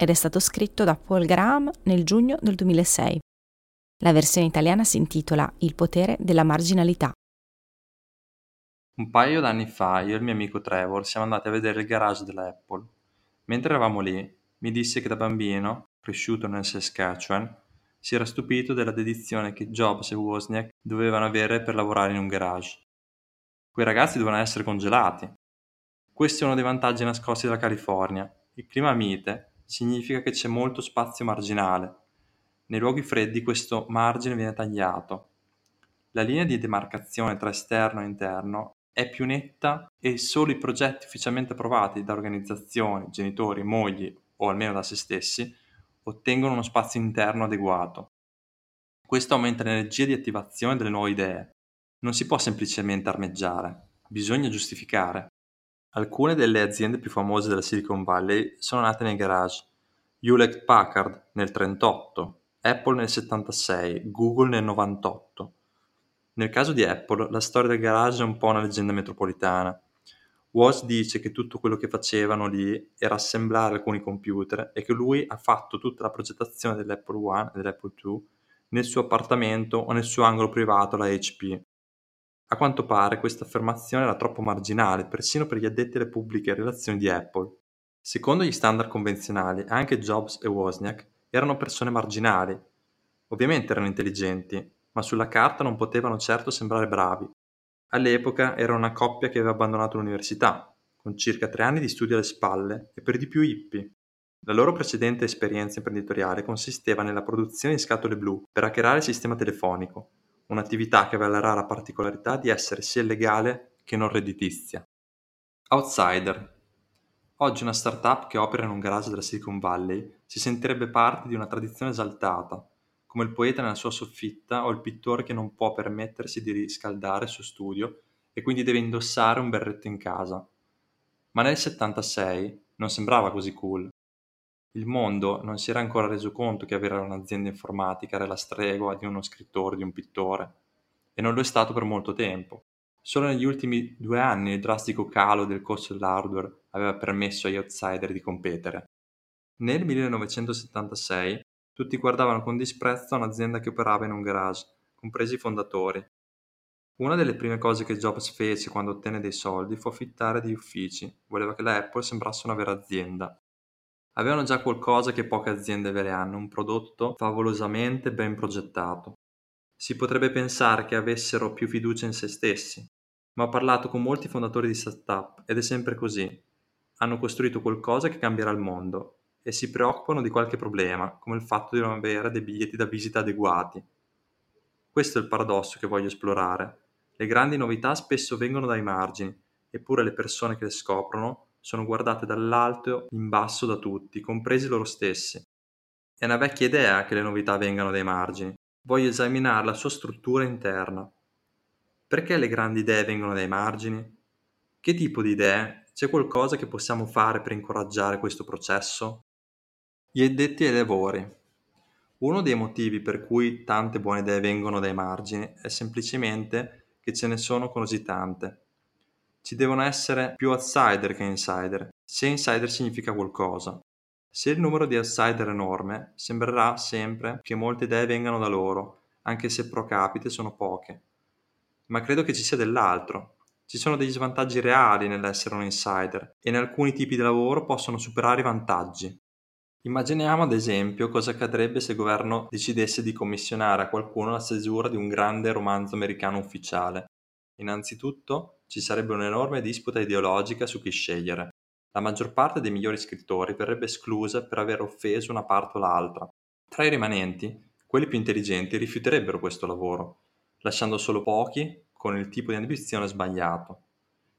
ed è stato scritto da Paul Graham nel giugno del 2006. La versione italiana si intitola Il potere della marginalità. Un paio d'anni fa io e il mio amico Trevor siamo andati a vedere il garage della Apple. Mentre eravamo lì, mi disse che da bambino, cresciuto nel Saskatchewan, si era stupito della dedizione che Jobs e Wozniak dovevano avere per lavorare in un garage. Quei ragazzi dovevano essere congelati. Questo è uno dei vantaggi nascosti della California. Il clima mite significa che c'è molto spazio marginale. Nei luoghi freddi questo margine viene tagliato. La linea di demarcazione tra esterno e interno è più netta e solo i progetti ufficialmente approvati da organizzazioni, genitori, mogli o almeno da se stessi ottengono uno spazio interno adeguato. Questo aumenta l'energia di attivazione delle nuove idee. Non si può semplicemente armeggiare, bisogna giustificare. Alcune delle aziende più famose della Silicon Valley sono nate nei garage. Hewlett Packard nel 1938, Apple nel 1976, Google nel 1998. Nel caso di Apple, la storia del garage è un po' una leggenda metropolitana. Woz dice che tutto quello che facevano lì era assemblare alcuni computer e che lui ha fatto tutta la progettazione dell'Apple One e dell'Apple II nel suo appartamento o nel suo angolo privato alla HP. A quanto pare questa affermazione era troppo marginale persino per gli addetti alle pubbliche relazioni di Apple. Secondo gli standard convenzionali, anche Jobs e Wozniak erano persone marginali. Ovviamente erano intelligenti, ma sulla carta non potevano certo sembrare bravi. All'epoca era una coppia che aveva abbandonato l'università, con circa tre anni di studio alle spalle e per di più hippie. La loro precedente esperienza imprenditoriale consisteva nella produzione di scatole blu per hackerare il sistema telefonico un'attività che aveva la rara particolarità di essere sia illegale che non redditizia. Outsider. Oggi una startup che opera in un garage della Silicon Valley si sentirebbe parte di una tradizione esaltata, come il poeta nella sua soffitta o il pittore che non può permettersi di riscaldare il suo studio e quindi deve indossare un berretto in casa. Ma nel 76 non sembrava così cool. Il mondo non si era ancora reso conto che avere un'azienda informatica era la stregua di uno scrittore, di un pittore, e non lo è stato per molto tempo. Solo negli ultimi due anni il drastico calo del costo dell'hardware aveva permesso agli outsider di competere. Nel 1976 tutti guardavano con disprezzo un'azienda che operava in un garage, compresi i fondatori. Una delle prime cose che Jobs fece quando ottenne dei soldi fu affittare degli uffici, voleva che la Apple sembrasse una vera azienda. Avevano già qualcosa che poche aziende vere hanno, un prodotto favolosamente ben progettato. Si potrebbe pensare che avessero più fiducia in se stessi, ma ho parlato con molti fondatori di startup ed è sempre così. Hanno costruito qualcosa che cambierà il mondo e si preoccupano di qualche problema, come il fatto di non avere dei biglietti da visita adeguati. Questo è il paradosso che voglio esplorare. Le grandi novità spesso vengono dai margini, eppure le persone che le scoprono sono guardate dall'alto in basso da tutti, compresi loro stessi. È una vecchia idea che le novità vengano dai margini. Voglio esaminare la sua struttura interna. Perché le grandi idee vengono dai margini? Che tipo di idee? C'è qualcosa che possiamo fare per incoraggiare questo processo? Gli addetti ai lavori. Uno dei motivi per cui tante buone idee vengono dai margini è semplicemente che ce ne sono così tante ci devono essere più outsider che insider, se insider significa qualcosa. Se il numero di outsider è enorme, sembrerà sempre che molte idee vengano da loro, anche se pro capite sono poche. Ma credo che ci sia dell'altro. Ci sono degli svantaggi reali nell'essere un insider e in alcuni tipi di lavoro possono superare i vantaggi. Immaginiamo ad esempio cosa accadrebbe se il governo decidesse di commissionare a qualcuno la stesura di un grande romanzo americano ufficiale. Innanzitutto, ci sarebbe un'enorme disputa ideologica su chi scegliere. La maggior parte dei migliori scrittori verrebbe esclusa per aver offeso una parte o l'altra. Tra i rimanenti, quelli più intelligenti rifiuterebbero questo lavoro, lasciando solo pochi con il tipo di ambizione sbagliato.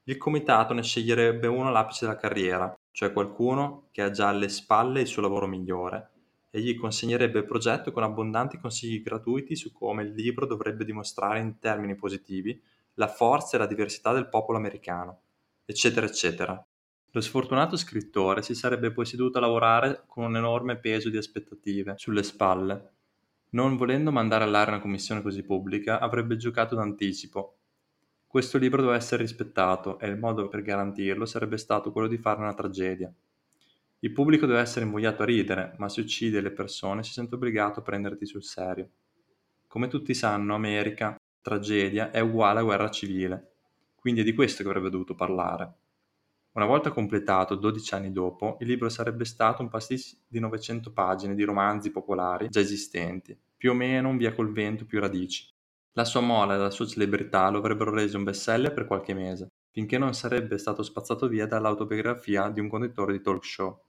Il comitato ne sceglierebbe uno all'apice della carriera, cioè qualcuno che ha già alle spalle il suo lavoro migliore e gli consegnerebbe il progetto con abbondanti consigli gratuiti su come il libro dovrebbe dimostrare in termini positivi la forza e la diversità del popolo americano, eccetera, eccetera. Lo sfortunato scrittore si sarebbe poi seduto a lavorare con un enorme peso di aspettative sulle spalle. Non volendo mandare all'aria una commissione così pubblica, avrebbe giocato d'anticipo. Questo libro doveva essere rispettato e il modo per garantirlo sarebbe stato quello di farne una tragedia. Il pubblico deve essere invogliato a ridere, ma se uccide le persone si sente obbligato a prenderti sul serio. Come tutti sanno, America, tragedia, è uguale a guerra civile. Quindi è di questo che avrebbe dovuto parlare. Una volta completato, 12 anni dopo, il libro sarebbe stato un pasticcio di 900 pagine di romanzi popolari già esistenti, più o meno un via col vento più radici. La sua mola e la sua celebrità lo avrebbero reso un bestseller per qualche mese, finché non sarebbe stato spazzato via dall'autobiografia di un conduttore di talk show.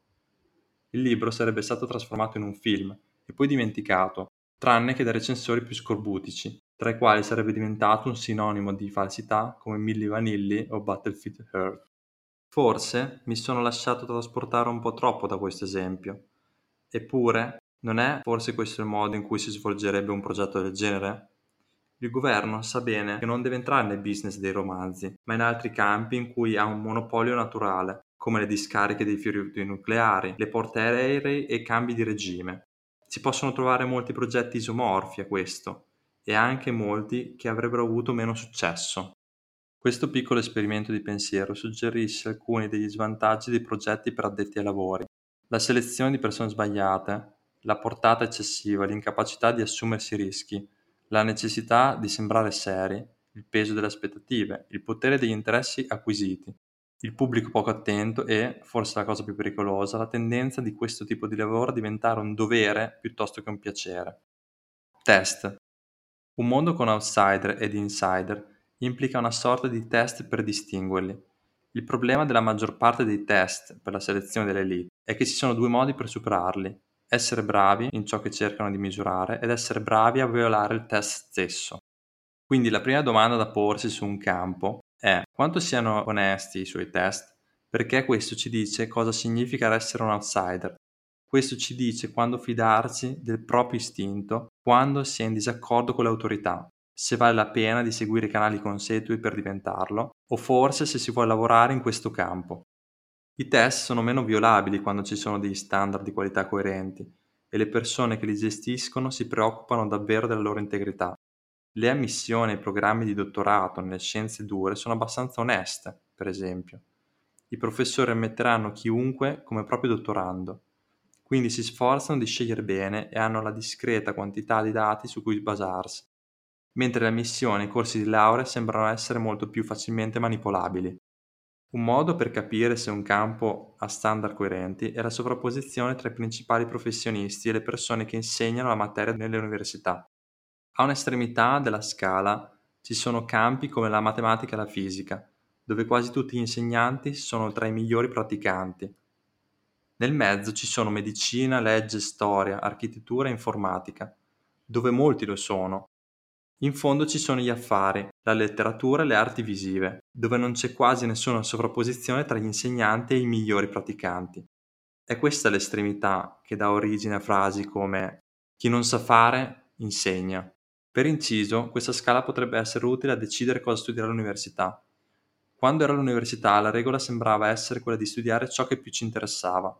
Il libro sarebbe stato trasformato in un film e poi dimenticato, tranne che da recensori più scorbutici, tra i quali sarebbe diventato un sinonimo di falsità come Milli Vanilli o Battlefield Earth. Forse mi sono lasciato trasportare un po' troppo da questo esempio. Eppure, non è forse questo il modo in cui si svolgerebbe un progetto del genere? Il governo sa bene che non deve entrare nel business dei romanzi, ma in altri campi in cui ha un monopolio naturale, come le discariche dei rifiuti nucleari, le porte aeree e i cambi di regime. Si possono trovare molti progetti isomorfi a questo, e anche molti che avrebbero avuto meno successo. Questo piccolo esperimento di pensiero suggerisce alcuni degli svantaggi dei progetti per addetti ai lavori. La selezione di persone sbagliate, la portata eccessiva, l'incapacità di assumersi rischi, la necessità di sembrare seri, il peso delle aspettative, il potere degli interessi acquisiti il pubblico poco attento e, forse la cosa più pericolosa, la tendenza di questo tipo di lavoro a diventare un dovere piuttosto che un piacere. Test. Un mondo con outsider ed insider implica una sorta di test per distinguerli. Il problema della maggior parte dei test per la selezione delle elite è che ci sono due modi per superarli. Essere bravi in ciò che cercano di misurare ed essere bravi a violare il test stesso. Quindi la prima domanda da porsi su un campo è quanto siano onesti i suoi test, perché questo ci dice cosa significa essere un outsider. Questo ci dice quando fidarsi del proprio istinto, quando si è in disaccordo con le autorità, se vale la pena di seguire canali consuetui per diventarlo, o forse se si vuole lavorare in questo campo. I test sono meno violabili quando ci sono degli standard di qualità coerenti e le persone che li gestiscono si preoccupano davvero della loro integrità. Le ammissioni ai programmi di dottorato nelle scienze dure sono abbastanza oneste, per esempio. I professori ammetteranno chiunque come proprio dottorando, quindi si sforzano di scegliere bene e hanno la discreta quantità di dati su cui basarsi, mentre le ammissioni ai corsi di laurea sembrano essere molto più facilmente manipolabili. Un modo per capire se un campo ha standard coerenti è la sovrapposizione tra i principali professionisti e le persone che insegnano la materia nelle università. A un'estremità della scala ci sono campi come la matematica e la fisica, dove quasi tutti gli insegnanti sono tra i migliori praticanti. Nel mezzo ci sono medicina, legge, storia, architettura e informatica, dove molti lo sono. In fondo ci sono gli affari, la letteratura e le arti visive, dove non c'è quasi nessuna sovrapposizione tra gli insegnanti e i migliori praticanti. È questa l'estremità che dà origine a frasi come chi non sa fare insegna. Per inciso, questa scala potrebbe essere utile a decidere cosa studiare all'università. Quando ero all'università la regola sembrava essere quella di studiare ciò che più ci interessava,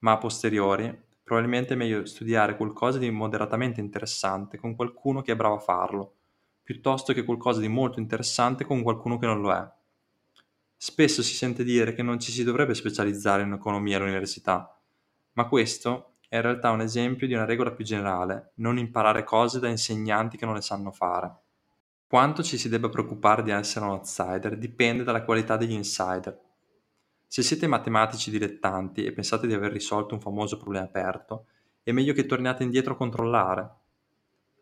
ma a posteriori probabilmente è meglio studiare qualcosa di moderatamente interessante con qualcuno che è bravo a farlo, piuttosto che qualcosa di molto interessante con qualcuno che non lo è. Spesso si sente dire che non ci si dovrebbe specializzare in economia all'università, ma questo è in realtà un esempio di una regola più generale, non imparare cose da insegnanti che non le sanno fare. Quanto ci si debba preoccupare di essere un outsider dipende dalla qualità degli insider. Se siete matematici dilettanti e pensate di aver risolto un famoso problema aperto, è meglio che torniate indietro a controllare.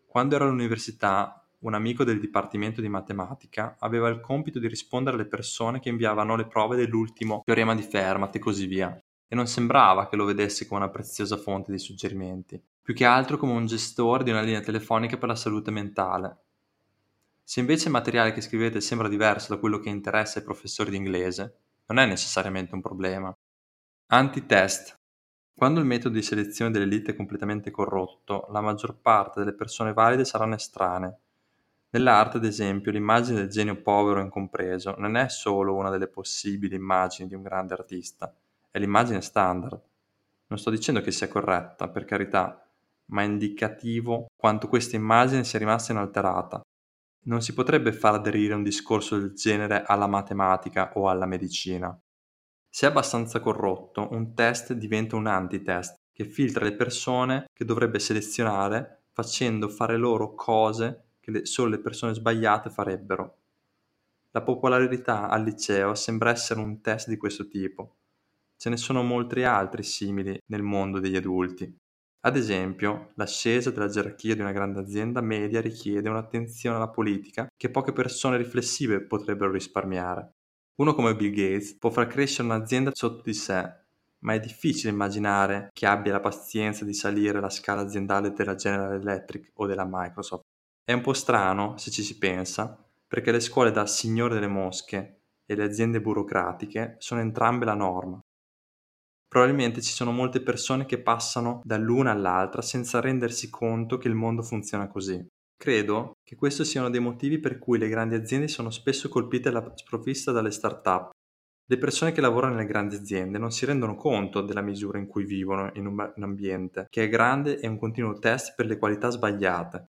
Quando ero all'università, un amico del dipartimento di matematica aveva il compito di rispondere alle persone che inviavano le prove dell'ultimo teorema di Fermat e così via e non sembrava che lo vedessi come una preziosa fonte di suggerimenti, più che altro come un gestore di una linea telefonica per la salute mentale. Se invece il materiale che scrivete sembra diverso da quello che interessa ai professori di inglese, non è necessariamente un problema. Anti-test. Quando il metodo di selezione dell'elite è completamente corrotto, la maggior parte delle persone valide saranno estranee. Nell'arte, ad esempio, l'immagine del genio povero e incompreso non è solo una delle possibili immagini di un grande artista, è l'immagine standard. Non sto dicendo che sia corretta, per carità, ma è indicativo quanto questa immagine sia rimasta inalterata. Non si potrebbe far aderire un discorso del genere alla matematica o alla medicina. Se è abbastanza corrotto, un test diventa un antitest che filtra le persone che dovrebbe selezionare facendo fare loro cose che le, solo le persone sbagliate farebbero. La popolarità al liceo sembra essere un test di questo tipo. Ce ne sono molti altri simili nel mondo degli adulti. Ad esempio, l'ascesa della gerarchia di una grande azienda media richiede un'attenzione alla politica che poche persone riflessive potrebbero risparmiare. Uno come Bill Gates può far crescere un'azienda sotto di sé, ma è difficile immaginare che abbia la pazienza di salire la scala aziendale della General Electric o della Microsoft. È un po' strano, se ci si pensa, perché le scuole da signore delle mosche e le aziende burocratiche sono entrambe la norma. Probabilmente ci sono molte persone che passano dall'una all'altra senza rendersi conto che il mondo funziona così. Credo che questo sia uno dei motivi per cui le grandi aziende sono spesso colpite alla sprovvista dalle start-up. Le persone che lavorano nelle grandi aziende non si rendono conto della misura in cui vivono in un ambiente che è grande e un continuo test per le qualità sbagliate.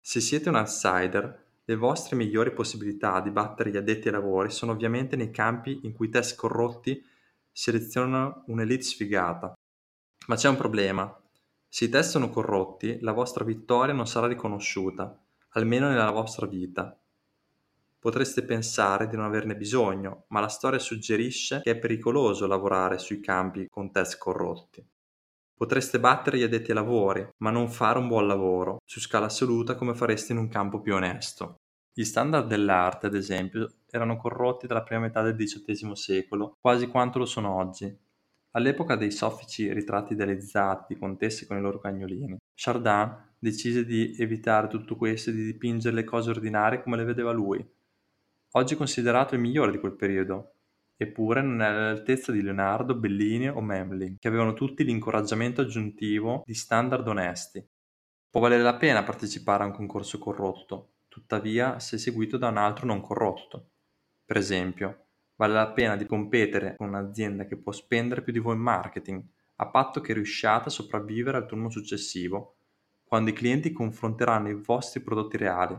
Se siete un outsider, le vostre migliori possibilità di battere gli addetti ai lavori sono ovviamente nei campi in cui test corrotti selezionano un'elite sfigata. Ma c'è un problema. Se i test sono corrotti, la vostra vittoria non sarà riconosciuta, almeno nella vostra vita. Potreste pensare di non averne bisogno, ma la storia suggerisce che è pericoloso lavorare sui campi con test corrotti. Potreste battere gli addetti ai lavori, ma non fare un buon lavoro, su scala assoluta come fareste in un campo più onesto. Gli standard dell'arte, ad esempio, erano corrotti dalla prima metà del XVIII secolo, quasi quanto lo sono oggi, All'epoca dei soffici ritratti idealizzati di contesse con i loro cagnolini, Chardin decise di evitare tutto questo e di dipingere le cose ordinarie come le vedeva lui. Oggi considerato il migliore di quel periodo, eppure non è all'altezza di Leonardo, Bellini o Memling, che avevano tutti l'incoraggiamento aggiuntivo di standard onesti. Può valere la pena partecipare a un concorso corrotto, tuttavia se seguito da un altro non corrotto. Per esempio, Vale la pena di competere con un'azienda che può spendere più di voi in marketing, a patto che riusciate a sopravvivere al turno successivo, quando i clienti confronteranno i vostri prodotti reali.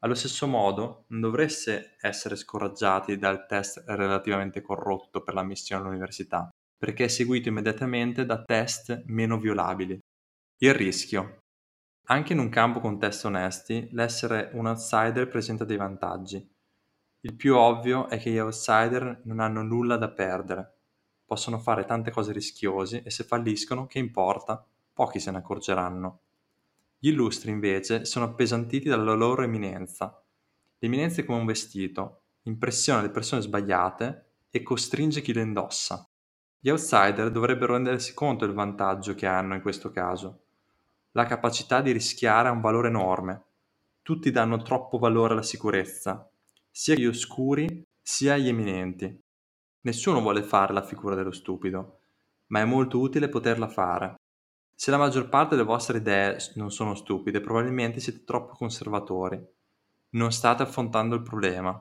Allo stesso modo, non dovreste essere scoraggiati dal test relativamente corrotto per l'ammissione all'università, perché è seguito immediatamente da test meno violabili. Il rischio. Anche in un campo con test onesti, l'essere un outsider presenta dei vantaggi. Il più ovvio è che gli outsider non hanno nulla da perdere. Possono fare tante cose rischiose e se falliscono, che importa? Pochi se ne accorgeranno. Gli illustri, invece, sono appesantiti dalla loro eminenza. L'eminenza è come un vestito, impressiona le persone sbagliate e costringe chi lo indossa. Gli outsider dovrebbero rendersi conto del vantaggio che hanno in questo caso. La capacità di rischiare ha un valore enorme. Tutti danno troppo valore alla sicurezza sia gli oscuri sia gli eminenti. Nessuno vuole fare la figura dello stupido, ma è molto utile poterla fare. Se la maggior parte delle vostre idee non sono stupide, probabilmente siete troppo conservatori. Non state affrontando il problema.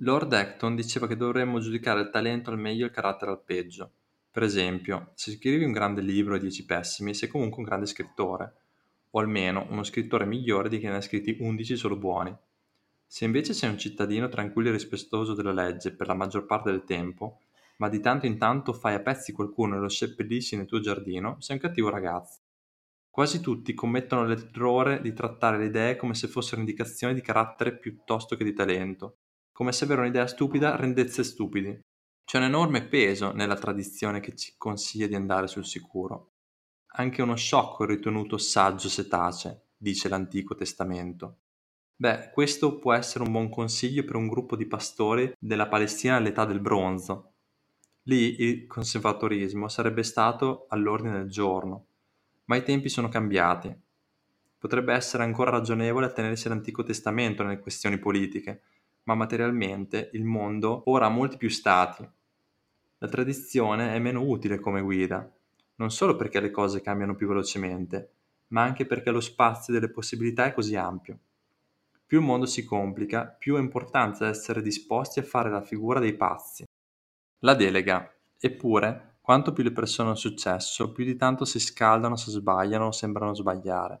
Lord Acton diceva che dovremmo giudicare il talento al meglio e il carattere al peggio. Per esempio, se scrivi un grande libro e dieci pessimi, sei comunque un grande scrittore, o almeno uno scrittore migliore di chi ne ha scritti undici solo buoni. Se invece sei un cittadino tranquillo e rispettoso della legge per la maggior parte del tempo, ma di tanto in tanto fai a pezzi qualcuno e lo seppellisci nel tuo giardino, sei un cattivo ragazzo. Quasi tutti commettono l'errore di trattare le idee come se fossero indicazioni di carattere piuttosto che di talento, come se avere un'idea stupida rendesse stupidi. C'è un enorme peso nella tradizione che ci consiglia di andare sul sicuro. Anche uno sciocco è ritenuto saggio se tace, dice l'Antico Testamento. Beh, questo può essere un buon consiglio per un gruppo di pastori della Palestina all'età del bronzo. Lì il conservatorismo sarebbe stato all'ordine del giorno, ma i tempi sono cambiati. Potrebbe essere ancora ragionevole attenersi all'Antico Testamento nelle questioni politiche, ma materialmente il mondo ora ha molti più stati. La tradizione è meno utile come guida, non solo perché le cose cambiano più velocemente, ma anche perché lo spazio delle possibilità è così ampio. Più il mondo si complica, più è importante essere disposti a fare la figura dei pazzi. La delega. Eppure, quanto più le persone hanno successo, più di tanto si scaldano se sbagliano o sembrano sbagliare.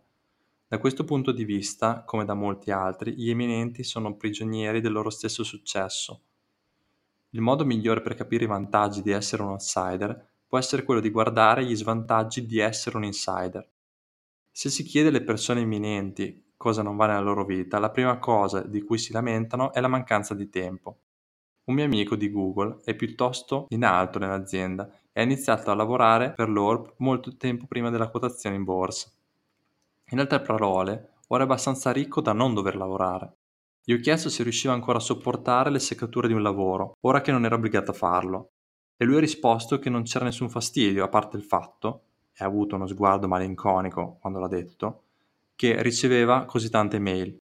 Da questo punto di vista, come da molti altri, gli eminenti sono prigionieri del loro stesso successo. Il modo migliore per capire i vantaggi di essere un outsider può essere quello di guardare gli svantaggi di essere un insider. Se si chiede alle persone eminenti cosa non va nella loro vita, la prima cosa di cui si lamentano è la mancanza di tempo. Un mio amico di Google è piuttosto in alto nell'azienda e ha iniziato a lavorare per loro molto tempo prima della quotazione in borsa. In altre parole, ora è abbastanza ricco da non dover lavorare. Gli ho chiesto se riusciva ancora a sopportare le seccature di un lavoro, ora che non era obbligato a farlo. E lui ha risposto che non c'era nessun fastidio, a parte il fatto, e ha avuto uno sguardo malinconico quando l'ha detto, che riceveva così tante mail.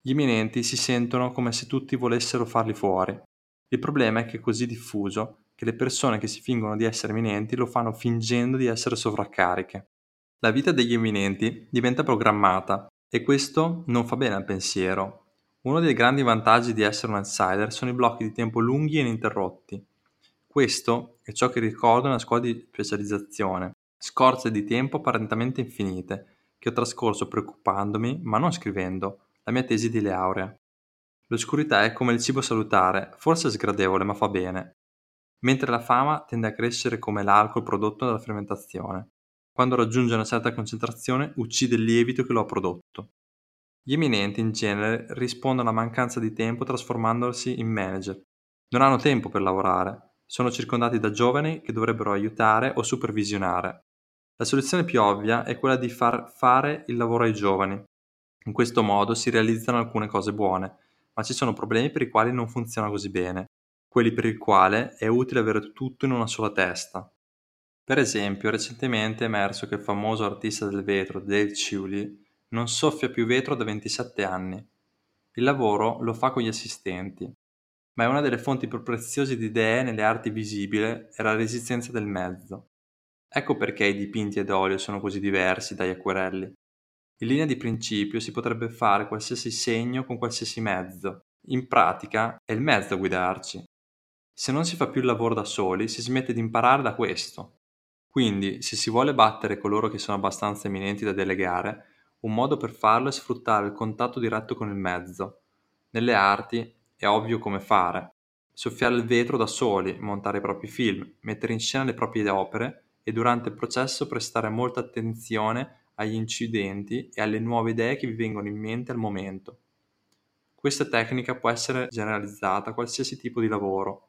Gli eminenti si sentono come se tutti volessero farli fuori, il problema è che è così diffuso che le persone che si fingono di essere eminenti lo fanno fingendo di essere sovraccariche. La vita degli eminenti diventa programmata e questo non fa bene al pensiero. Uno dei grandi vantaggi di essere un outsider sono i blocchi di tempo lunghi e ininterrotti. Questo è ciò che ricordo nella scuola di specializzazione, scorze di tempo apparentemente infinite, che ho trascorso preoccupandomi, ma non scrivendo, la mia tesi di laurea. L'oscurità è come il cibo salutare, forse sgradevole ma fa bene, mentre la fama tende a crescere come l'alcol prodotto dalla fermentazione. Quando raggiunge una certa concentrazione uccide il lievito che lo ha prodotto. Gli eminenti in genere rispondono alla mancanza di tempo trasformandosi in manager. Non hanno tempo per lavorare, sono circondati da giovani che dovrebbero aiutare o supervisionare. La soluzione più ovvia è quella di far fare il lavoro ai giovani. In questo modo si realizzano alcune cose buone, ma ci sono problemi per i quali non funziona così bene, quelli per il quale è utile avere tutto in una sola testa. Per esempio, recentemente è emerso che il famoso artista del vetro Dale Chewley non soffia più vetro da 27 anni. Il lavoro lo fa con gli assistenti, ma è una delle fonti più preziose di idee nelle arti visibili è la resistenza del mezzo. Ecco perché i dipinti ad olio sono così diversi dagli acquerelli. In linea di principio si potrebbe fare qualsiasi segno con qualsiasi mezzo. In pratica è il mezzo a guidarci. Se non si fa più il lavoro da soli, si smette di imparare da questo. Quindi, se si vuole battere coloro che sono abbastanza eminenti da delegare, un modo per farlo è sfruttare il contatto diretto con il mezzo. Nelle arti è ovvio come fare. Soffiare il vetro da soli, montare i propri film, mettere in scena le proprie opere e durante il processo prestare molta attenzione agli incidenti e alle nuove idee che vi vengono in mente al momento. Questa tecnica può essere generalizzata a qualsiasi tipo di lavoro.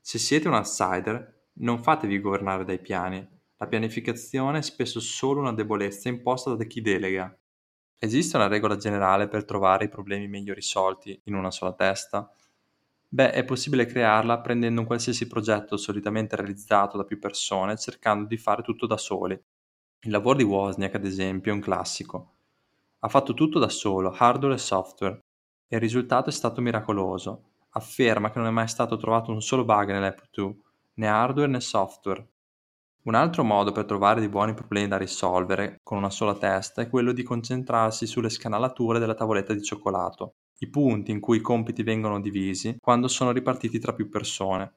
Se siete un outsider, non fatevi governare dai piani. La pianificazione è spesso solo una debolezza imposta da chi delega. Esiste una regola generale per trovare i problemi meglio risolti in una sola testa? Beh, è possibile crearla prendendo un qualsiasi progetto solitamente realizzato da più persone cercando di fare tutto da soli il lavoro di Wozniak, ad esempio, è un classico. Ha fatto tutto da solo, hardware e software, e il risultato è stato miracoloso. Afferma che non è mai stato trovato un solo bug nell'Apple II, né hardware né software. Un altro modo per trovare dei buoni problemi da risolvere con una sola testa è quello di concentrarsi sulle scanalature della tavoletta di cioccolato, i punti in cui i compiti vengono divisi quando sono ripartiti tra più persone.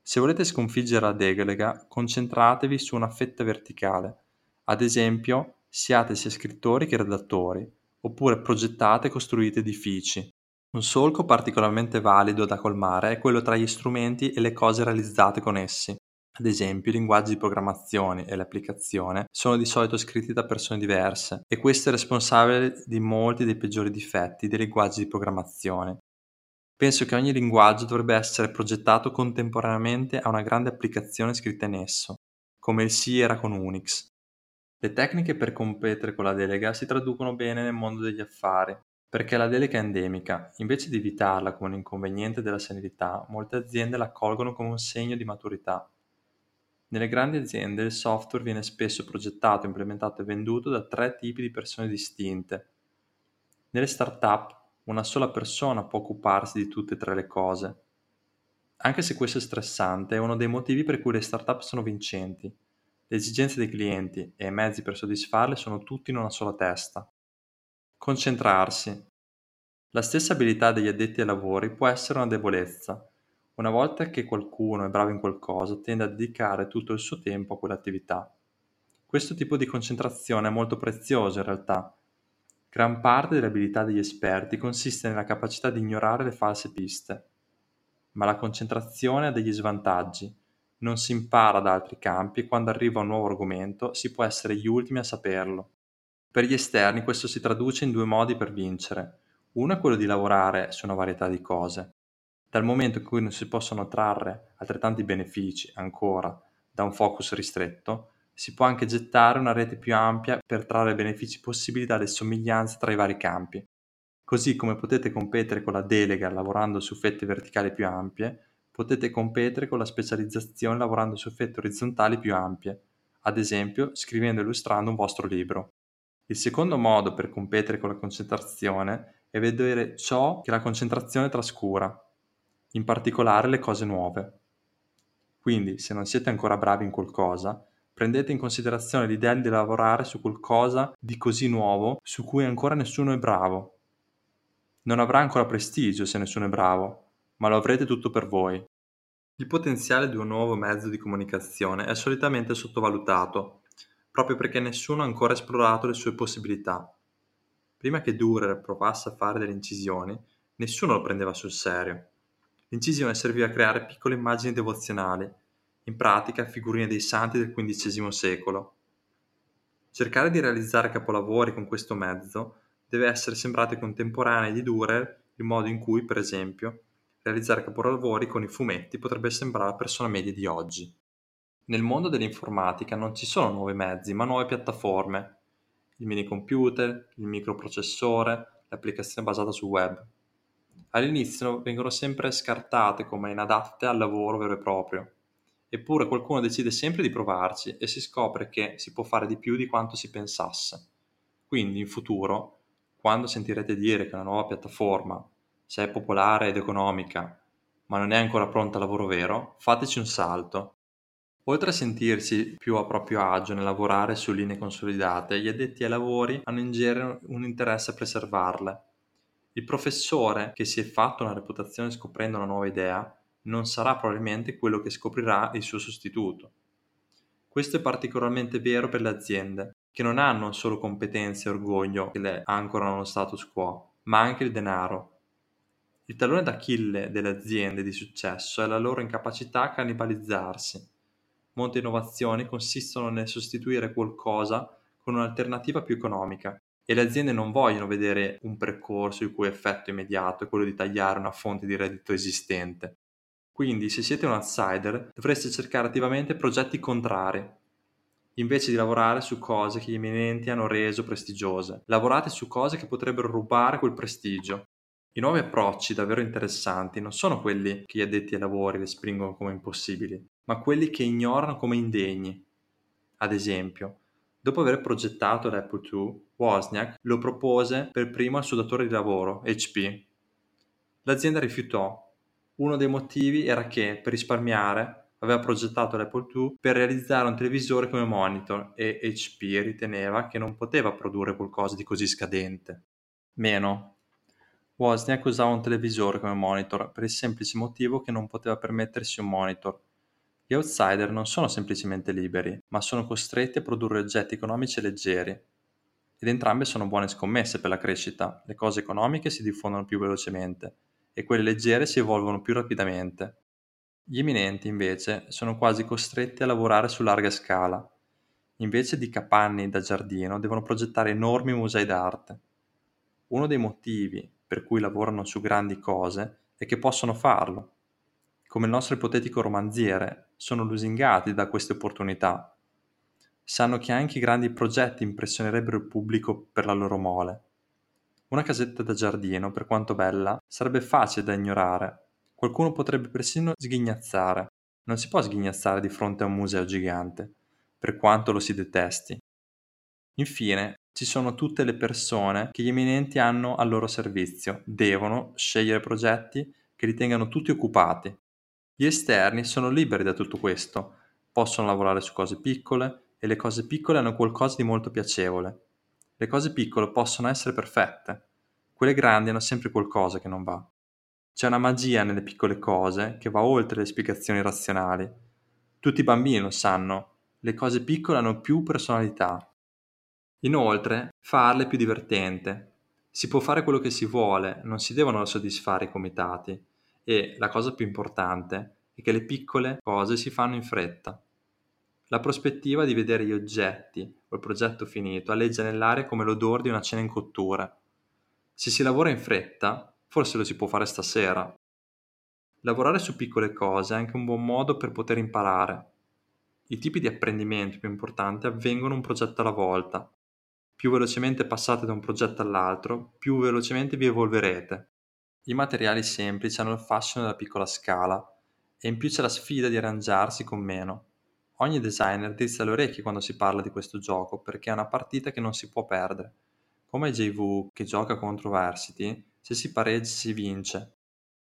Se volete sconfiggere la delega, concentratevi su una fetta verticale, ad esempio, siate sia scrittori che redattori, oppure progettate e costruite edifici. Un solco particolarmente valido da colmare è quello tra gli strumenti e le cose realizzate con essi. Ad esempio, i linguaggi di programmazione e l'applicazione sono di solito scritti da persone diverse e questo è responsabile di molti dei peggiori difetti dei linguaggi di programmazione. Penso che ogni linguaggio dovrebbe essere progettato contemporaneamente a una grande applicazione scritta in esso, come il C era con Unix. Le tecniche per competere con la delega si traducono bene nel mondo degli affari, perché la delega è endemica. Invece di evitarla come un inconveniente della senilità, molte aziende la accolgono come un segno di maturità. Nelle grandi aziende il software viene spesso progettato, implementato e venduto da tre tipi di persone distinte. Nelle start-up una sola persona può occuparsi di tutte e tre le cose. Anche se questo è stressante, è uno dei motivi per cui le startup sono vincenti. Le esigenze dei clienti e i mezzi per soddisfarle sono tutti in una sola testa. Concentrarsi. La stessa abilità degli addetti ai lavori può essere una debolezza. Una volta che qualcuno è bravo in qualcosa, tende a dedicare tutto il suo tempo a quell'attività. Questo tipo di concentrazione è molto prezioso in realtà. Gran parte delle abilità degli esperti consiste nella capacità di ignorare le false piste ma la concentrazione ha degli svantaggi. Non si impara da altri campi e quando arriva un nuovo argomento si può essere gli ultimi a saperlo. Per gli esterni questo si traduce in due modi per vincere. Uno è quello di lavorare su una varietà di cose. Dal momento in cui non si possono trarre altrettanti benefici ancora da un focus ristretto, si può anche gettare una rete più ampia per trarre benefici possibili dalle somiglianze tra i vari campi. Così come potete competere con la delega lavorando su fette verticali più ampie, potete competere con la specializzazione lavorando su fette orizzontali più ampie, ad esempio scrivendo e illustrando un vostro libro. Il secondo modo per competere con la concentrazione è vedere ciò che la concentrazione trascura, in particolare le cose nuove. Quindi, se non siete ancora bravi in qualcosa, prendete in considerazione l'idea di lavorare su qualcosa di così nuovo su cui ancora nessuno è bravo non avrà ancora prestigio se nessuno è bravo, ma lo avrete tutto per voi. Il potenziale di un nuovo mezzo di comunicazione è solitamente sottovalutato, proprio perché nessuno ha ancora esplorato le sue possibilità. Prima che Dürer provasse a fare delle incisioni, nessuno lo prendeva sul serio. L'incisione serviva a creare piccole immagini devozionali, in pratica figurine dei santi del XV secolo. Cercare di realizzare capolavori con questo mezzo deve essere sembrato ai contemporanei di Dürer il modo in cui, per esempio, realizzare capolavori con i fumetti potrebbe sembrare a persona media di oggi. Nel mondo dell'informatica non ci sono nuovi mezzi, ma nuove piattaforme. Il minicomputer, il microprocessore, l'applicazione basata sul web. All'inizio vengono sempre scartate come inadatte al lavoro vero e proprio. Eppure qualcuno decide sempre di provarci e si scopre che si può fare di più di quanto si pensasse. Quindi in futuro quando sentirete dire che una nuova piattaforma, se è popolare ed economica, ma non è ancora pronta al lavoro vero, fateci un salto. Oltre a sentirsi più a proprio agio nel lavorare su linee consolidate, gli addetti ai lavori hanno in genere un interesse a preservarle. Il professore che si è fatto una reputazione scoprendo una nuova idea non sarà probabilmente quello che scoprirà il suo sostituto. Questo è particolarmente vero per le aziende, che non hanno solo competenze e orgoglio che le ancorano allo status quo, ma anche il denaro. Il tallone d'Achille delle aziende di successo è la loro incapacità a cannibalizzarsi. Molte innovazioni consistono nel sostituire qualcosa con un'alternativa più economica e le aziende non vogliono vedere un percorso il cui effetto immediato è quello di tagliare una fonte di reddito esistente. Quindi, se siete un outsider, dovreste cercare attivamente progetti contrari, invece di lavorare su cose che gli eminenti hanno reso prestigiose. Lavorate su cose che potrebbero rubare quel prestigio. I nuovi approcci davvero interessanti non sono quelli che gli addetti ai lavori le spingono come impossibili, ma quelli che ignorano come indegni. Ad esempio, dopo aver progettato l'Apple II, Wozniak lo propose per primo al suo datore di lavoro, HP. L'azienda rifiutò. Uno dei motivi era che, per risparmiare, aveva progettato l'Apple II per realizzare un televisore come monitor e HP riteneva che non poteva produrre qualcosa di così scadente. Meno. Wozniak usava un televisore come monitor per il semplice motivo che non poteva permettersi un monitor. Gli outsider non sono semplicemente liberi, ma sono costretti a produrre oggetti economici leggeri. Ed entrambe sono buone scommesse per la crescita. Le cose economiche si diffondono più velocemente e quelle leggere si evolvono più rapidamente. Gli eminenti, invece, sono quasi costretti a lavorare su larga scala. Invece di capanni da giardino, devono progettare enormi musei d'arte. Uno dei motivi per cui lavorano su grandi cose è che possono farlo. Come il nostro ipotetico romanziere, sono lusingati da queste opportunità. Sanno che anche i grandi progetti impressionerebbero il pubblico per la loro mole. Una casetta da giardino, per quanto bella, sarebbe facile da ignorare Qualcuno potrebbe persino sghignazzare. Non si può sghignazzare di fronte a un museo gigante, per quanto lo si detesti. Infine, ci sono tutte le persone che gli eminenti hanno al loro servizio, devono scegliere progetti che li tengano tutti occupati. Gli esterni sono liberi da tutto questo, possono lavorare su cose piccole e le cose piccole hanno qualcosa di molto piacevole. Le cose piccole possono essere perfette, quelle grandi hanno sempre qualcosa che non va. C'è una magia nelle piccole cose che va oltre le spiegazioni razionali. Tutti i bambini lo sanno, le cose piccole hanno più personalità. Inoltre, farle è più divertente. Si può fare quello che si vuole, non si devono soddisfare i comitati. E la cosa più importante è che le piccole cose si fanno in fretta. La prospettiva di vedere gli oggetti o il progetto finito alleggia nell'aria come l'odore di una cena in cottura. Se si lavora in fretta, forse lo si può fare stasera. Lavorare su piccole cose è anche un buon modo per poter imparare. I tipi di apprendimento più importanti avvengono un progetto alla volta. Più velocemente passate da un progetto all'altro, più velocemente vi evolverete. I materiali semplici hanno il fascino della piccola scala e in più c'è la sfida di arrangiarsi con meno. Ogni designer drizza le orecchie quando si parla di questo gioco perché è una partita che non si può perdere. Come JV che gioca contro Varsity, se si pareggia si vince.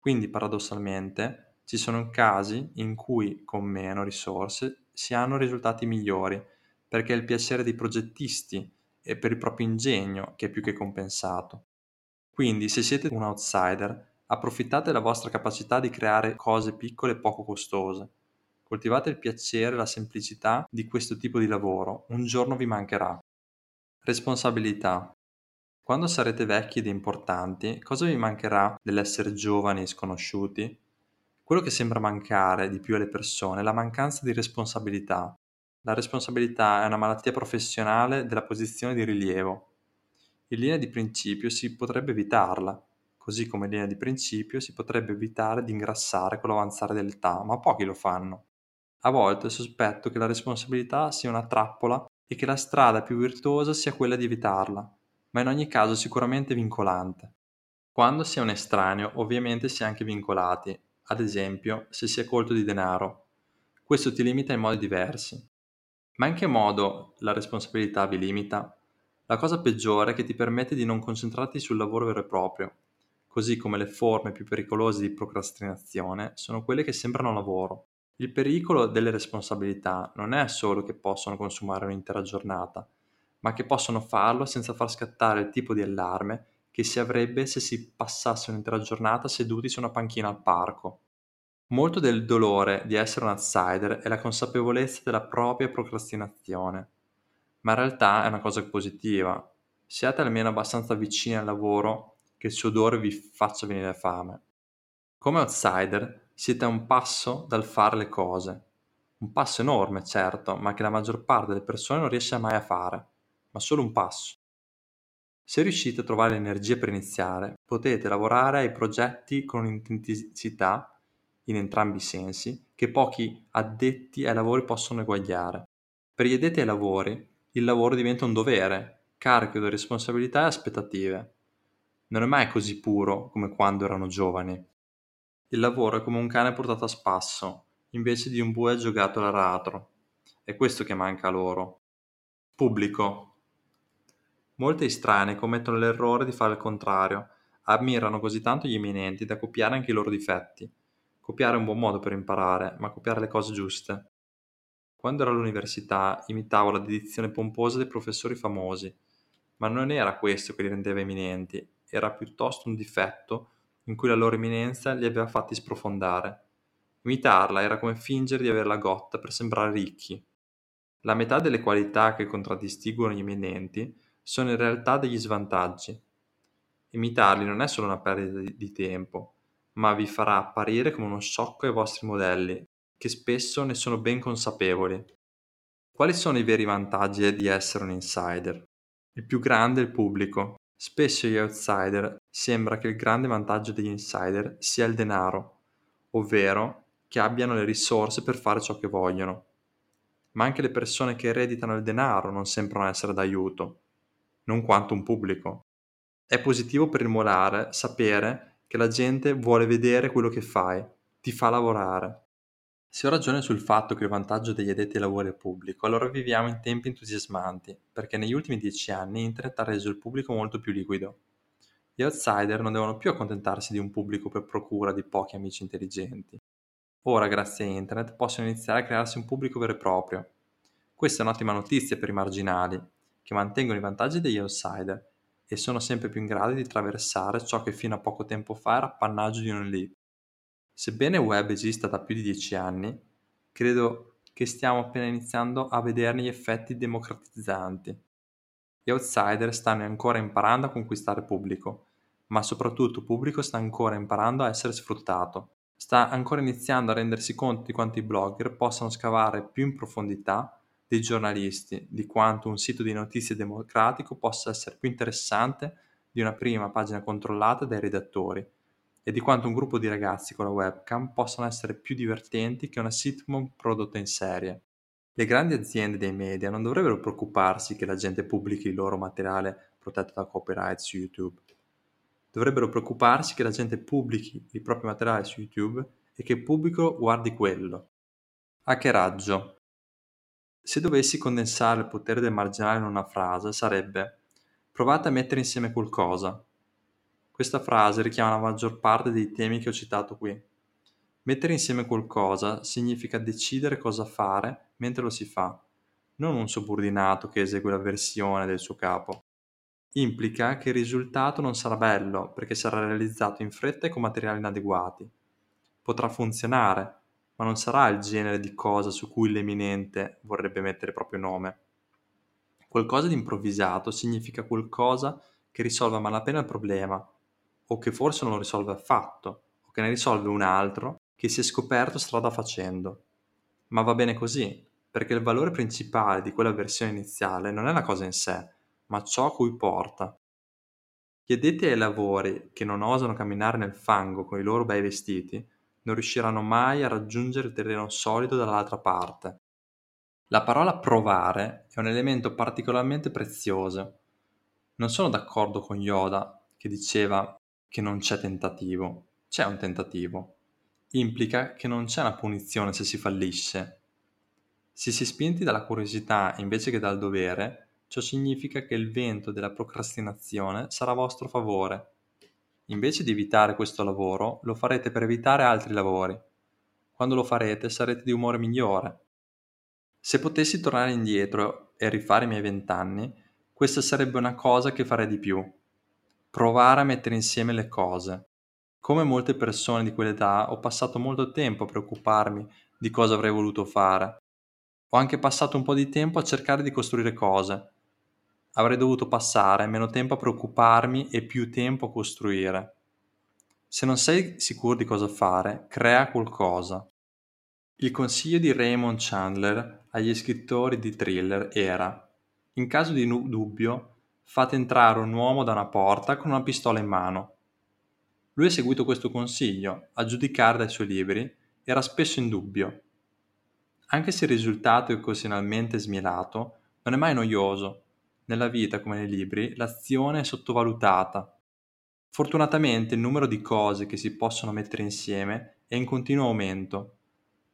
Quindi paradossalmente ci sono casi in cui con meno risorse si hanno risultati migliori, perché è il piacere dei progettisti e per il proprio ingegno che è più che compensato. Quindi se siete un outsider, approfittate della vostra capacità di creare cose piccole e poco costose. Coltivate il piacere e la semplicità di questo tipo di lavoro, un giorno vi mancherà. Responsabilità. Quando sarete vecchi ed importanti, cosa vi mancherà dell'essere giovani e sconosciuti? Quello che sembra mancare di più alle persone è la mancanza di responsabilità. La responsabilità è una malattia professionale della posizione di rilievo in linea di principio si potrebbe evitarla, così come in linea di principio si potrebbe evitare di ingrassare con l'avanzare dell'età, ma pochi lo fanno. A volte sospetto che la responsabilità sia una trappola e che la strada più virtuosa sia quella di evitarla, ma in ogni caso sicuramente vincolante. Quando si è un estraneo, ovviamente si è anche vincolati, ad esempio se si è colto di denaro. Questo ti limita in modi diversi. Ma in che modo la responsabilità vi limita? La cosa peggiore è che ti permette di non concentrarti sul lavoro vero e proprio, così come le forme più pericolose di procrastinazione sono quelle che sembrano lavoro. Il pericolo delle responsabilità non è solo che possono consumare un'intera giornata, ma che possono farlo senza far scattare il tipo di allarme che si avrebbe se si passasse un'intera giornata seduti su una panchina al parco. Molto del dolore di essere un outsider è la consapevolezza della propria procrastinazione ma in realtà è una cosa positiva. Siate almeno abbastanza vicini al lavoro che il suo odore vi faccia venire fame. Come outsider siete a un passo dal fare le cose. Un passo enorme, certo, ma che la maggior parte delle persone non riesce mai a fare, ma solo un passo. Se riuscite a trovare l'energia per iniziare, potete lavorare ai progetti con un'intensità, in entrambi i sensi, che pochi addetti ai lavori possono eguagliare. Per gli addetti ai lavori, il lavoro diventa un dovere, carico di responsabilità e aspettative. Non è mai così puro come quando erano giovani. Il lavoro è come un cane portato a spasso, invece di un bue giocato all'aratro. È questo che manca loro. Pubblico. Molti estranei commettono l'errore di fare il contrario, ammirano così tanto gli eminenti da copiare anche i loro difetti. Copiare è un buon modo per imparare, ma copiare le cose giuste. Quando ero all'università imitavo la dedizione pomposa dei professori famosi, ma non era questo che li rendeva eminenti, era piuttosto un difetto in cui la loro eminenza li aveva fatti sprofondare. Imitarla era come fingere di avere la gotta per sembrare ricchi. La metà delle qualità che contraddistinguono gli eminenti sono in realtà degli svantaggi. Imitarli non è solo una perdita di tempo, ma vi farà apparire come uno sciocco ai vostri modelli che spesso ne sono ben consapevoli. Quali sono i veri vantaggi di essere un insider? Il più grande è il pubblico. Spesso agli outsider sembra che il grande vantaggio degli insider sia il denaro, ovvero che abbiano le risorse per fare ciò che vogliono. Ma anche le persone che ereditano il denaro non sembrano essere d'aiuto, non quanto un pubblico. È positivo per il morale sapere che la gente vuole vedere quello che fai, ti fa lavorare. Se ho ragione sul fatto che il vantaggio degli addetti ai lavori è pubblico, allora viviamo in tempi entusiasmanti, perché negli ultimi dieci anni Internet ha reso il pubblico molto più liquido. Gli outsider non devono più accontentarsi di un pubblico per procura di pochi amici intelligenti. Ora, grazie a internet, possono iniziare a crearsi un pubblico vero e proprio. Questa è un'ottima notizia per i marginali, che mantengono i vantaggi degli outsider e sono sempre più in grado di attraversare ciò che fino a poco tempo fa era appannaggio di un'elite. Sebbene web esista da più di dieci anni, credo che stiamo appena iniziando a vederne gli effetti democratizzanti. Gli outsider stanno ancora imparando a conquistare pubblico, ma soprattutto pubblico sta ancora imparando a essere sfruttato. Sta ancora iniziando a rendersi conto di quanto i blogger possano scavare più in profondità dei giornalisti, di quanto un sito di notizie democratico possa essere più interessante di una prima pagina controllata dai redattori e di quanto un gruppo di ragazzi con la webcam possano essere più divertenti che una sitcom prodotta in serie. Le grandi aziende dei media non dovrebbero preoccuparsi che la gente pubblichi il loro materiale protetto da copyright su YouTube. Dovrebbero preoccuparsi che la gente pubblichi il proprio materiale su YouTube e che il pubblico guardi quello. Hackeraggio. Se dovessi condensare il potere del marginale in una frase sarebbe provate a mettere insieme qualcosa, questa frase richiama la maggior parte dei temi che ho citato qui. Mettere insieme qualcosa significa decidere cosa fare mentre lo si fa, non un subordinato che esegue la versione del suo capo. Implica che il risultato non sarà bello perché sarà realizzato in fretta e con materiali inadeguati. Potrà funzionare, ma non sarà il genere di cosa su cui l'eminente vorrebbe mettere proprio nome. Qualcosa di improvvisato significa qualcosa che risolva malapena il problema o che forse non lo risolve affatto, o che ne risolve un altro che si è scoperto strada facendo. Ma va bene così, perché il valore principale di quella versione iniziale non è la cosa in sé, ma ciò a cui porta. Addetti ai lavori che non osano camminare nel fango con i loro bei vestiti non riusciranno mai a raggiungere il terreno solido dall'altra parte. La parola provare è un elemento particolarmente prezioso. Non sono d'accordo con Yoda che diceva che non c'è tentativo. C'è un tentativo. Implica che non c'è una punizione se si fallisce. Se si è spinti dalla curiosità invece che dal dovere, ciò significa che il vento della procrastinazione sarà a vostro favore. Invece di evitare questo lavoro, lo farete per evitare altri lavori. Quando lo farete sarete di umore migliore. Se potessi tornare indietro e rifare i miei vent'anni, questa sarebbe una cosa che farei di più provare a mettere insieme le cose. Come molte persone di quell'età ho passato molto tempo a preoccuparmi di cosa avrei voluto fare. Ho anche passato un po' di tempo a cercare di costruire cose. Avrei dovuto passare meno tempo a preoccuparmi e più tempo a costruire. Se non sei sicuro di cosa fare, crea qualcosa. Il consiglio di Raymond Chandler agli scrittori di thriller era, in caso di dubbio, fate entrare un uomo da una porta con una pistola in mano. Lui ha seguito questo consiglio, a giudicare dai suoi libri, era spesso in dubbio. Anche se il risultato è occasionalmente smielato, non è mai noioso. Nella vita, come nei libri, l'azione è sottovalutata. Fortunatamente il numero di cose che si possono mettere insieme è in continuo aumento.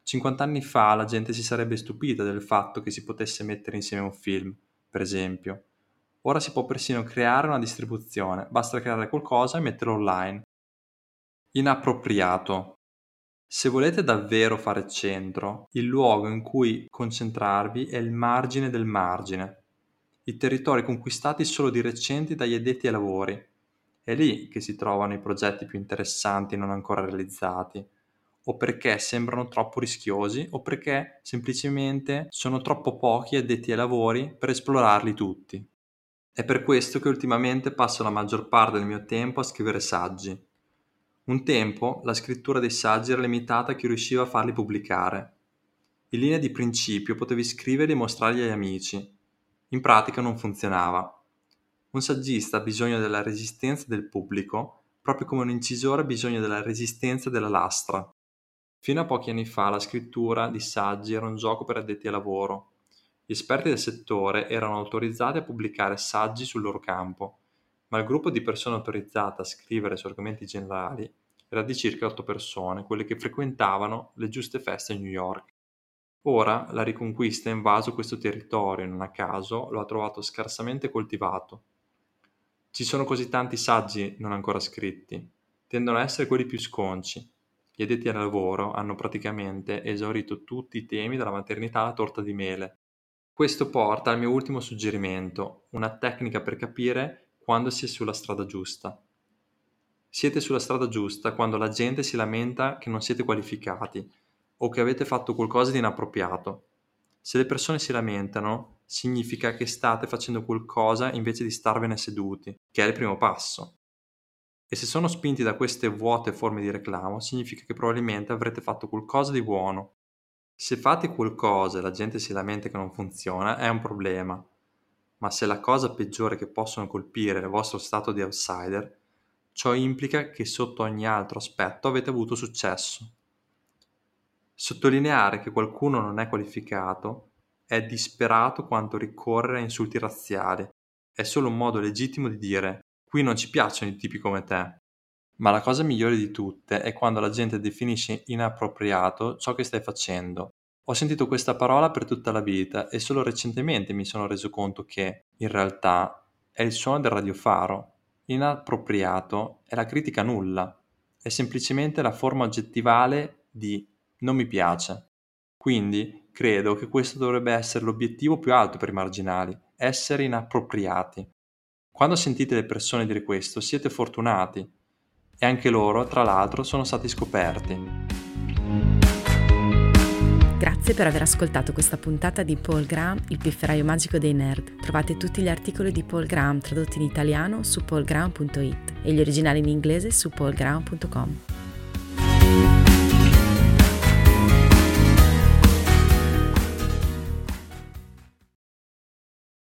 50 anni fa la gente si sarebbe stupita del fatto che si potesse mettere insieme un film, per esempio, Ora si può persino creare una distribuzione, basta creare qualcosa e metterlo online. Inappropriato. Se volete davvero fare centro, il luogo in cui concentrarvi è il margine del margine, i territori conquistati solo di recente dagli addetti ai lavori. È lì che si trovano i progetti più interessanti non ancora realizzati, o perché sembrano troppo rischiosi o perché semplicemente sono troppo pochi addetti ai lavori per esplorarli tutti. È per questo che ultimamente passo la maggior parte del mio tempo a scrivere saggi. Un tempo la scrittura dei saggi era limitata a chi riusciva a farli pubblicare. In linea di principio potevi scriverli e mostrarli agli amici. In pratica non funzionava. Un saggista ha bisogno della resistenza del pubblico, proprio come un incisore ha bisogno della resistenza della lastra. Fino a pochi anni fa la scrittura di saggi era un gioco per addetti ai lavoro. Gli esperti del settore erano autorizzati a pubblicare saggi sul loro campo, ma il gruppo di persone autorizzate a scrivere su argomenti generali era di circa otto persone, quelle che frequentavano le giuste feste a New York. Ora la riconquista ha invaso questo territorio e non a caso lo ha trovato scarsamente coltivato. Ci sono così tanti saggi non ancora scritti, tendono a essere quelli più sconci. Gli addetti al lavoro hanno praticamente esaurito tutti i temi dalla maternità alla torta di mele. Questo porta al mio ultimo suggerimento, una tecnica per capire quando si è sulla strada giusta. Siete sulla strada giusta quando la gente si lamenta che non siete qualificati o che avete fatto qualcosa di inappropriato. Se le persone si lamentano, significa che state facendo qualcosa invece di starvene seduti, che è il primo passo. E se sono spinti da queste vuote forme di reclamo, significa che probabilmente avrete fatto qualcosa di buono. Se fate qualcosa e la gente si lamenta che non funziona, è un problema. Ma se la cosa peggiore che possono colpire è il vostro stato di outsider, ciò implica che sotto ogni altro aspetto avete avuto successo. Sottolineare che qualcuno non è qualificato è disperato quanto ricorrere a insulti razziali. È solo un modo legittimo di dire qui non ci piacciono i tipi come te. Ma la cosa migliore di tutte è quando la gente definisce inappropriato ciò che stai facendo. Ho sentito questa parola per tutta la vita e solo recentemente mi sono reso conto che, in realtà, è il suono del radiofaro. Inappropriato è la critica nulla, è semplicemente la forma oggettivale di non mi piace. Quindi credo che questo dovrebbe essere l'obiettivo più alto per i marginali, essere inappropriati. Quando sentite le persone dire questo, siete fortunati. E anche loro, tra l'altro, sono stati scoperti. Grazie per aver ascoltato questa puntata di Paul Graham, il pifferaio magico dei nerd. Trovate tutti gli articoli di Paul Graham tradotti in italiano su paulgraham.it e gli originali in inglese su paulgraham.com.